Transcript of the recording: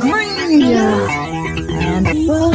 green. And blue.